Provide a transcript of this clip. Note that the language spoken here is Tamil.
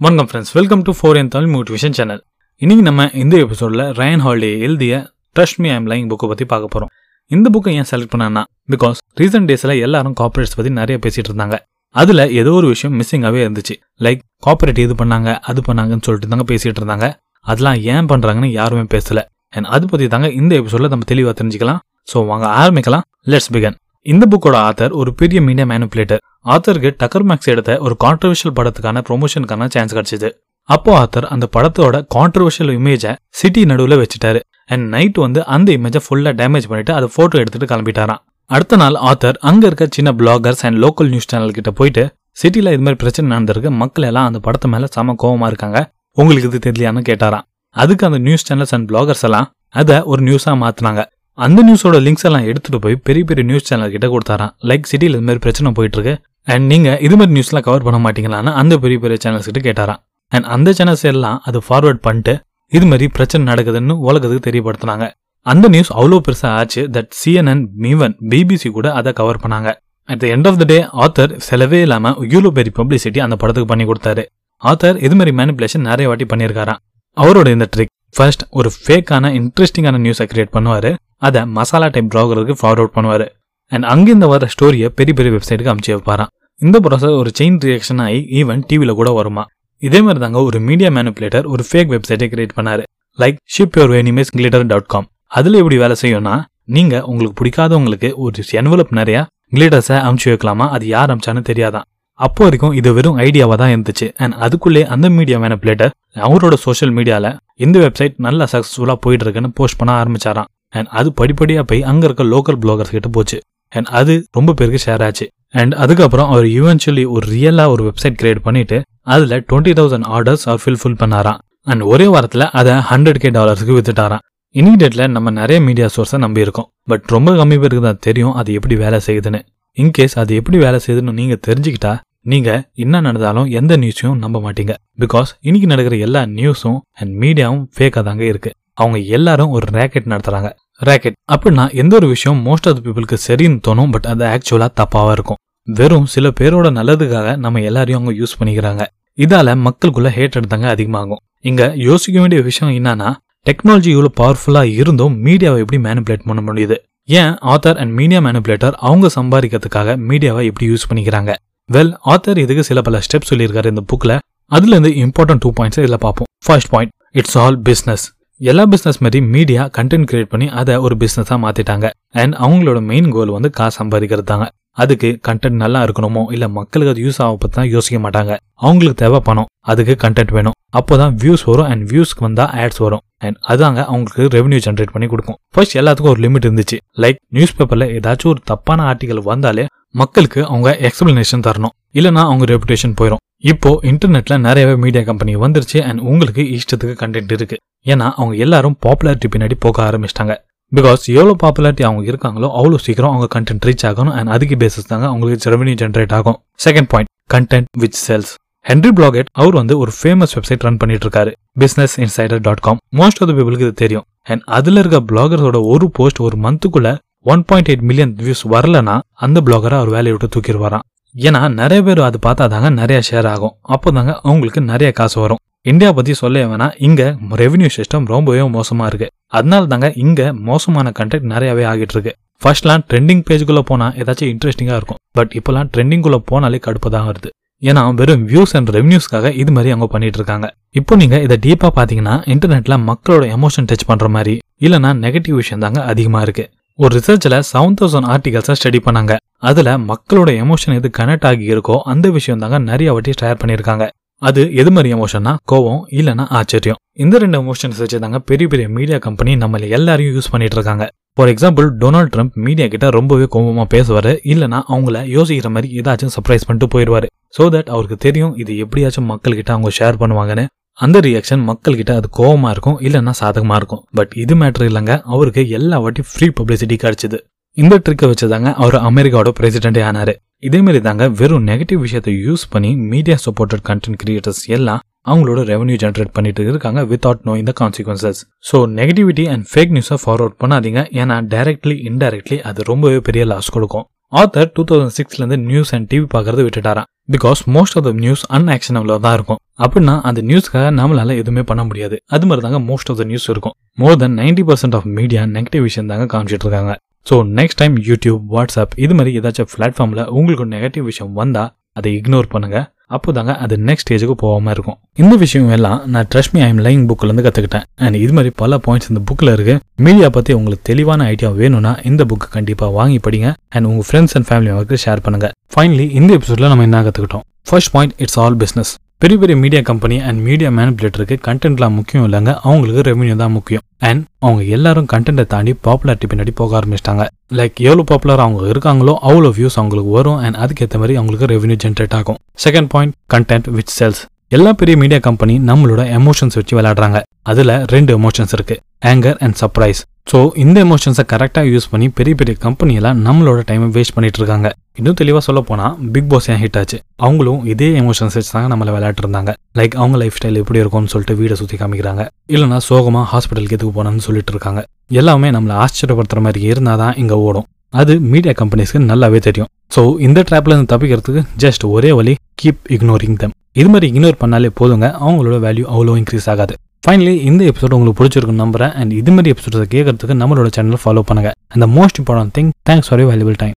வணக்கம் friends welcome to four N Tamil motivation channel இன்னைக்கு நம்ம இந்த எபிசோடில் ரயன் ஹாலிடே எழுதிய ட்ரஸ்ட் மீ ஐம் லைங் புக்கை பற்றி பார்க்க போகிறோம் இந்த புக்கை ஏன் செலக்ட் பண்ணேன்னா பிகாஸ் ரீசெண்ட் டேஸில் எல்லாரும் கார்பரேட்ஸ் பற்றி நிறைய பேசிட்டு இருந்தாங்க. அதில் ஏதோ ஒரு விஷயம் மிஸ்ஸிங்காகவே இருந்துச்சு. லைக் கார்பரேட் இது பண்ணாங்க அது பண்ணாங்கன்னு சொல்லிட்டு தாங்க பேசிட்டு இருந்தாங்க. அதெல்லாம் ஏன் பண்ணுறாங்கன்னு யாருமே பேசலை. அண்ட் அது பற்றி தாங்க இந்த எபிசோடில் நம்ம தெளிவாக தெரிஞ்சுக்கலாம். ஸோ வாங்க ஆரம்பிக்கலாம். லெட்ஸ் பிகன் இந்த புக்கோட ஆத்தர் ஒரு பெரிய மீடியா மேனுப்புலேட்டர் ஆத்தருக்கு டக்கர் மேக்ஸ் எடுத்த ஒரு கான்ட்ரவர்ஷியல் படத்துக்கான ப்ரொமோஷனுக்கான சான்ஸ் கிடைச்சது. அப்போ ஆத்தர் அந்த படத்தோட கான்ட்ரவர்ஷியல் இமேஜை சிட்டி நடுவில் வச்சுட்டாரு. அண்ட் நைட் வந்து அந்த இமேஜை ஃபுல்லா டேமேஜ் பண்ணிட்டு அதை போட்டோ எடுத்துட்டு கிளம்பிட்டாராம். அடுத்த நாள் ஆத்தர் அங்க இருக்க சின்ன bloggers and local news channel கிட்ட போயிட்டு சிட்டில இது மாதிரி பிரச்சனை நடந்திருக்கு. மக்கள் எல்லாம் அந்த படத்து மேல செம கோவமா இருக்காங்க. உங்களுக்கு இது தெரியலையான்னு கேட்டாராம். அதுக்கு அந்த நியூஸ் சேனல்ஸ் அண்ட் பிளாகர்ஸ் எல்லாம் அதை ஒரு நியூஸா மாத்தினாங்க. அந்த நியூஸோட லிங்க்ஸ் எல்லாம் எடுத்துட்டு போய் பெரிய பெரிய நியூஸ் சேனல் கிட்ட கொடுத்தாராம். லைக் சிட்டியில் இது மாதிரி பிரச்சனை போயிட்டு இருக்கு. அண்ட் நீங்க இது மாதிரி நியூஸ்லாம் கவர் பண்ண மாட்டீங்களான்னு அந்த பெரிய பெரிய சேனல்ஸ் கிட்ட கேட்டாராம். அண்ட் அந்த சேனல்ஸ் எல்லாம் அது ஃபார்வர்ட் பண்ணிட்டு இது மாதிரி பிரச்சனை நடக்குதுன்னு உலகத்துக்கு தெரியப்படுத்தினாங்க. அந்த நியூஸ் அவ்வளோ பெருசா ஆச்சு தட் சிஎன்என் மீவன் பிபிசி கூட அதை கவர் பண்ணாங்க. At the end of the day author செலவே இல்லாம இவ்வளோ பெரிய பப்ளிசிட்டி அந்த படத்துக்கு பண்ணி கொடுத்தாரு. ஆத்தர் இது மாதிரி மேனிப்புலேஷன் நிறைய வாட்டி பண்ணியிருக்காராம். அவரோட இந்த ட்ரிக் ஃபர்ஸ்ட் ஒரு ஃபேக்கான இன்ட்ரெஸ்டிங்கான நியூஸை கிரியேட் பண்ணுவாரு. அதை மசாலா டைப் ப்ராகருக்கு ஃபார்வர்ட் பண்ணுவாரு. அண்ட் அங்கிருந்து வர ஸ்டோரியை பெரிய பெரிய வெப்சைட்டுக்கு அமுச்சு வைப்பாரான் இந்த ப்ராசஸ் ஒரு செயின் ரியாக்ஷன் ஆகி ஈவன் டிவியில் கூட வருமா? இதே மாதிரி தாங்க ஒரு மீடியா மேனுப்புலேட்டர் ஒரு ஃபேக் வெப்சைட்டை கிரியேட் பண்ணாரு. Like ship your enemies glitter dot com அதில் எப்படி வேலை செய்யும்னா நீங்க உங்களுக்கு பிடிக்காதவங்களுக்கு ஒரு என்வலப் நிறைய கிளிட்டர்ஸை அமுச்சு வைக்கலாமா? அது யார் அமிச்சான்னு தெரியாதான். அப்போ வரைக்கும் இது வெறும் ஐடியாவா தான் இருந்துச்சு. அண்ட் அதுக்குள்ளே அந்த மீடியா மேனுப்புலேட்டர் அவரோட சோஷியல் மீடியால இந்த வெப்சைட் நல்லா சக்சஸ்ஃபுல்லா போயிட்டு இருக்குன்னு போஸ்ட் பண்ண ஆரம்பிச்சாராம். அண்ட் அது படிப்படியா போய் அங்க இருக்க லோக்கல் பிளாகர்ஸ் கிட்ட போச்சு. அண்ட் அது ரொம்ப பேருக்கு ஷேர் ஆச்சு. அண்ட் அதுக்கப்புறம் அவர் ஈவென்ச்சுவலி ஒரு ரியலாக ஒரு வெப்சைட் கிரியேட் பண்ணிட்டு அதில் டுவெண்ட்டி தௌசண்ட் ஆர்டர்ஸ் அவர் ஃபில்ஃபில் பண்ணாராம். அண்ட் ஒரே வாரத்தில் அதை ஹண்ட்ரட் கே டாலர்ஸ்க்கு வித்துட்டாராம். இனிடேட்ல நம்ம நிறைய மீடியா சோர்ஸை நம்பி இருக்கோம். பட் ரொம்ப கம்மி பேருக்கு தான் தெரியும் அது எப்படி வேலை செய்யுதுன்னு. இன்கேஸ் அது எப்படி வேலை செய்யுதுன்னு நீங்கள் தெரிஞ்சுக்கிட்டா நீங்க என்ன நடந்தாலும் எந்த நியூஸையும் நம்ப மாட்டீங்க. பிகாஸ் இன்னைக்கு நடக்கிற எல்லா நியூஸும் அண்ட் மீடியாவும் ஃபேக்காக தாங்க இருக்கு. அவங்க எல்லாரும் ஒரு ரேக்கெட் நடத்துறாங்க. ரேக்கெட் அப்படின்னா எந்த ஒரு விஷயம் மோஸ்ட் ஆஃப் பீப்புளுக்கு சரின்னு தோணும் பட் அது ஆக்சுவலா தப்பாக இருக்கும். வெறும் சில பேரோட நல்லதுக்காக நம்ம எல்லாரையும் அவங்க யூஸ் பண்ணிக்கிறாங்க. இதால மக்களுக்குள்ள ஹேட்டட் தாங்க அதிகமாகும். இங்க யோசிக்க வேண்டிய விஷயம் என்னன்னா டெக்னாலஜி இவ்வளவு பவர்ஃபுல்லா இருந்தும் மீடியாவை எப்படி மேனிப்புலேட் பண்ண முடியுது? ஏன் ஆத்தர் அண்ட் மீடியா மேனிப்புலேட்டர் அவங்க சம்பாதிக்கிறதுக்காக மீடியாவை எப்படி யூஸ் பண்ணிக்கிறாங்க? வெல் ஆத்தர் இதுக்கு சில பல ஸ்டெப்ஸ் சொல்லியிருக்காரு இந்த புக்ல அதுல இருந்து இம்பார்ட்டன்ட் டூ பாயிண்ட்ஸ் இதுல பார்ப்போம். First point it's all business எல்லா பிஸ்னஸ் மாதிரி மீடியா கண்டென்ட் கிரியேட் பண்ணி அதை ஒரு பிஸ்னஸாக மாற்றிட்டாங்க அண்ட் அவங்களோட மெயின் கோல் வந்து காசு சம்பாதிக்கிறது தாங்க அதுக்கு கண்டென்ட் நல்லா இருக்கணுமோ இல்லை மக்களுக்கு அது யூஸ் ஆக தான் யோசிக்க மாட்டாங்க. அவங்களுக்கு தேவை பணம் அதுக்கு கண்டென்ட் வேணும். அப்போதான் வியூஸ் வரும் அண்ட் வியூஸ்க்கு வந்தால் ஆட்ஸ் வரும். அண்ட் அதாங்க அவங்களுக்கு ரெவன்யூ ஜென்ரேட் பண்ணி கொடுக்கும். ஃபர்ஸ்ட் எல்லாத்துக்கும் ஒரு லிமிட் இருந்துச்சு. லைக் நியூஸ் பேப்பரில் ஏதாச்சும் ஒரு தப்பான ஆர்டிகல் வந்தாலே மக்களுக்கு அவங்க எக்ஸ்பிளனேஷன் தரணும். இல்லைனா அவங்க ரெப்புடேஷன் போயிடும் இப்போ இன்டர்நெட்ல நிறையவே மீடியா கம்பெனி வந்துருச்சு அண்ட் உங்களுக்கு இஷ்டத்துக்கு கண்டென்ட் இருக்கு. ஏன்னா அவங்க எல்லாரும் பாப்புலாரிட்டி பின்னாடி போக ஆரம்பிச்சிட்டாங்க. பிகாஸ் எவ்வளோ பாப்புலாரிட்டி அவங்க இருக்காங்களோ அவ்வளோ சீக்கிரம் அவங்க கண்டென்ட் ரீச் ஆகணும் அண்ட் அதுக்கு பேசிஸ் தாங்க அவங்களுக்கு ரெவன்யூ ஜென்ரேட் ஆகும். Second point content which sells Henry Blodget அவர் வந்து ஒரு ஃபேமஸ் வெப்சைட் ரன் பண்ணிட்டு இருக்காரு Business Insider dot com most of the பீப்புளுக்கு இது தெரியும். அண்ட் அதுல இருக்க பிளாகர்ஸோட ஒரு போஸ்ட் ஒரு மந்த்துக்குள்ள one point eight million views வரலனா அந்த பிளாகரை அவர் வேலையை விட்டு தூக்கிடுவாராம். ஏன்னா நிறைய பேர் அது பார்த்தா தாங்க நிறைய ஷேர் ஆகும். அப்போதாங்க அவங்களுக்கு நிறைய காசு வரும். இந்தியா பத்தி சொல்ல வேணா இங்க ரெவன்யூ சிஸ்டம் ரொம்பவே மோசமா இருக்கு. அதனால தாங்க இங்க மோசமான கண்டென்ட் நிறையவே ஆகிட்டு இருக்கு ஃபர்ஸ்ட்லாம் ட்ரெண்டிங் பேஜுக்குள்ள போனா ஏதாச்சும் இன்ட்ரெஸ்டிங்கா இருக்கும். பட் இப்போலாம் ட்ரெண்டிங்குள்ளே போனாலே கடுப்பு தான் வருது. ஏன்னா வெறும் வியூஸ் அண்ட் ரெவன்யூஸ்க்காக இது மாதிரி அவங்க பண்ணிட்டு இருக்காங்க. இப்போ நீங்க இதை டீப்பா பாத்தீங்கன்னா இன்டர்நெட்ல மக்களோட எமோஷன் டச் பண்ற மாதிரி இல்லைன்னா நெகட்டிவ் விஷயம் தாங்க அதிகமா இருக்கு. ஒரு ரிசர்ச்ல செவன் தௌசண்ட் ஆர்டிகல்ஸை ஸ்டடி பண்ணாங்க. அதுல மக்களோட எமோஷன் எது கனெக்ட் ஆகி இருக்கோ அந்த விஷயம் தாங்க நிறைய வாட்டி ஷேர் பண்ணியிருக்காங்க. அது எது மாதிரி எமோஷன்னா கோவம் இல்லைன்னா ஆச்சரியம். இந்த ரெண்டு எமோஷன்ஸ் வச்சுதாங்க பெரிய பெரிய மீடியா கம்பெனி நம்மள எல்லாரையும் யூஸ் பண்ணிட்டு இருக்காங்க for example Donald Trump media கிட்ட ரொம்பவே கோபமா பேசுவாரு இல்லைன்னா அவங்கள யோசிக்கிற மாதிரி ஏதாச்சும் சர்ப்ரைஸ் பண்ணிட்டு போயிடுவாரு. சோ தட் அவருக்கு தெரியும் இது எப்படியாச்சும் மக்கள்கிட்ட அவங்க ஷேர் பண்ணுவாங்கன்னு. அந்த ரியாக்ஷன் மக்கள் கிட்ட அது கோவமாக இருக்கும் இல்லைன்னா சாதகமா இருக்கும். பட் இது மேட்டர் இல்லைங்க அவருக்கு எல்லா வாட்டி ஃப்ரீ பப்ளிசிட்டி கிடைச்சது. இந்த ட்ரிக்கை வச்சுதாங்க அவர் அமெரிக்காவோட பிரசிடென்டே ஆனாரு. இதே மாதிரி தாங்க வெறும் நெகட்டிவ் விஷயத்தை யூஸ் பண்ணி மீடியா சப்போர்ட்டட் கண்டென்ட் கிரியேட்டர்ஸ் எல்லாம் அவங்களோட ரெவன்யூ ஜென்ரேட் பண்ணிட்டு இருக்காங்க வித்வுட் நோ இந்த consequences so negativity and fake நியூஸை ஃபார்வர்ட் பண்ணாதீங்க. ஏன்னா டைரக்ட்லி இன்டைரக்ட்லி அது ரொம்பவே பெரிய லாஸ் கொடுக்கும். ஆத்தர் டூ தௌசண்ட் சிக்ஸ்லேருந்து நியூஸ் அண்ட் டிவி பார்க்கறது விட்டுட்டாராம். Because most of the news unactionable தான் இருக்கும். அப்படின்னா அந்த நியூஸ்க்காக நம்மளால எதுவுமே பண்ண முடியாது. அது மாதிரி தாங்க மோஸ்ட் ஆஃப் த நியூஸ் இருக்கும். More than ninety percent of media negative விஷயம் தாங்க காமிச்சிட்டு இருக்காங்க. So next time YouTube WhatsApp இது மாதிரி ஏதாச்சும் பிளாட்ஃபார்மில் உங்களுக்கு நெகட்டிவ் விஷயம் வந்தால் அதை இக்னோர் பண்ணுங்க. அப்போதாங்க அது நெக்ஸ்ட் ஸ்டேஜுக்கு போகாமல் இருக்கும். இந்த விஷயம் எல்லாம் நான் ட்ரஸ்ட் மீ ஐம் லைங் புக்லேருந்து கற்றுக்கிட்டேன் அண்ட் இது மாதிரி பல பாயிண்ட்ஸ் இந்த புக்கில் இருக்குது மீடியா பற்றி உங்களுக்கு தெளிவான ஐடியா வேணும்னா இந்த புக் கண்டிப்பாக வாங்கி படிங்க. அண்ட் உங்கள் ஃப்ரெண்ட்ஸ் அண்ட் ஃபேமிலி மெம்பருக்கு ஷேர் பண்ணுங்க. ஃபைனலி இந்த எபிசோடில் நம்ம என்ன கற்றுக்கிட்டோம் first point it's all business பெரிய பெரிய மீடியா கம்பெனி அண்ட் மீடியா மேனிபுலேட்டருக்கு கண்டென்ட்லாம் முக்கியம் இல்லைங்க. அவங்களுக்கு ரெவன்யூ தான் முக்கியம். அண்ட் அவங்க எல்லாரும் கண்டென்ட்டை தாண்டி பாப்புலாரிட்டி பின்னாடி போக ஆரம்பிச்சிட்டாங்க. லைக் எவ்வளோ பாப்புலர் அவங்க இருக்காங்களோ அவ்வளோ வியூஸ் அவங்களுக்கு வரும். அண்ட் அதுக்கேற்ற மாதிரி அவங்களுக்கு ரெவன்யூ ஜென்ரேட் ஆகும். Second point content which sells எல்லா பெரிய மீடியா கம்பெனி நம்மளோட எமோஷன்ஸ் வச்சு விளையாடுறாங்க. அதுல ரெண்டு எமோஷன்ஸ் இருக்கு. ஆங்கர் அண்ட் சர்ப்ரைஸ் ஸோ இந்த எமோஷன்ஸை கரெக்டாக யூஸ் பண்ணி பெரிய பெரிய கம்பெனியெல்லாம் நம்மளோட டைமை வேஸ்ட் பண்ணிட்டு இருக்காங்க. இன்னும் தெளிவாக சொல்ல போனால் பிக் பாஸ் ஏன் ஹிட் ஆச்சு? அவங்களும் இதே எமோஷன்ஸ் வச்சு தாங்க நம்மளை விளையாட்டுருந்தாங்க லைக் அவங்க லைஃப் ஸ்டைல் எப்படி இருக்கும்னு சொல்லிட்டு வீடை சுற்றி காமிக்கிறாங்க. இல்லைனா சோகமாக ஹாஸ்பிட்டலுக்கு எதுக்கு போனோம்னு சொல்லிட்டு இருக்காங்க. எல்லாமே நம்மளை ஆச்சரியப்படுத்துற மாதிரி இருந்தால் தான் இங்கே ஓடும். அது மீடியா கம்பெனிஸ்க்கு நல்லாவே தெரியும். ஸோ இந்த ட்ராப்லேருந்து தப்பிக்கிறதுக்கு ஜஸ்ட் ஒரே வழி கீப் இக்னோரிங் தம் இது மாதிரி இக்னோர் பண்ணாலே போதுங்க. அவங்களோட வேல்யூ அவ்வளோ இன்க்ரீஸ் ஆகாது. ஃபைனலி இந்த எபிசோட் உங்களுக்கு பிடிச்சிருக்குன்னு நம்புறேன். அண்ட் இது மாதிரி எபிசோட்ஸை கேட்கறதுக்கு நம்மளோட சேனல் ஃபாலோ பண்ணுங்க. அந்த most important thing thanks for you valuable time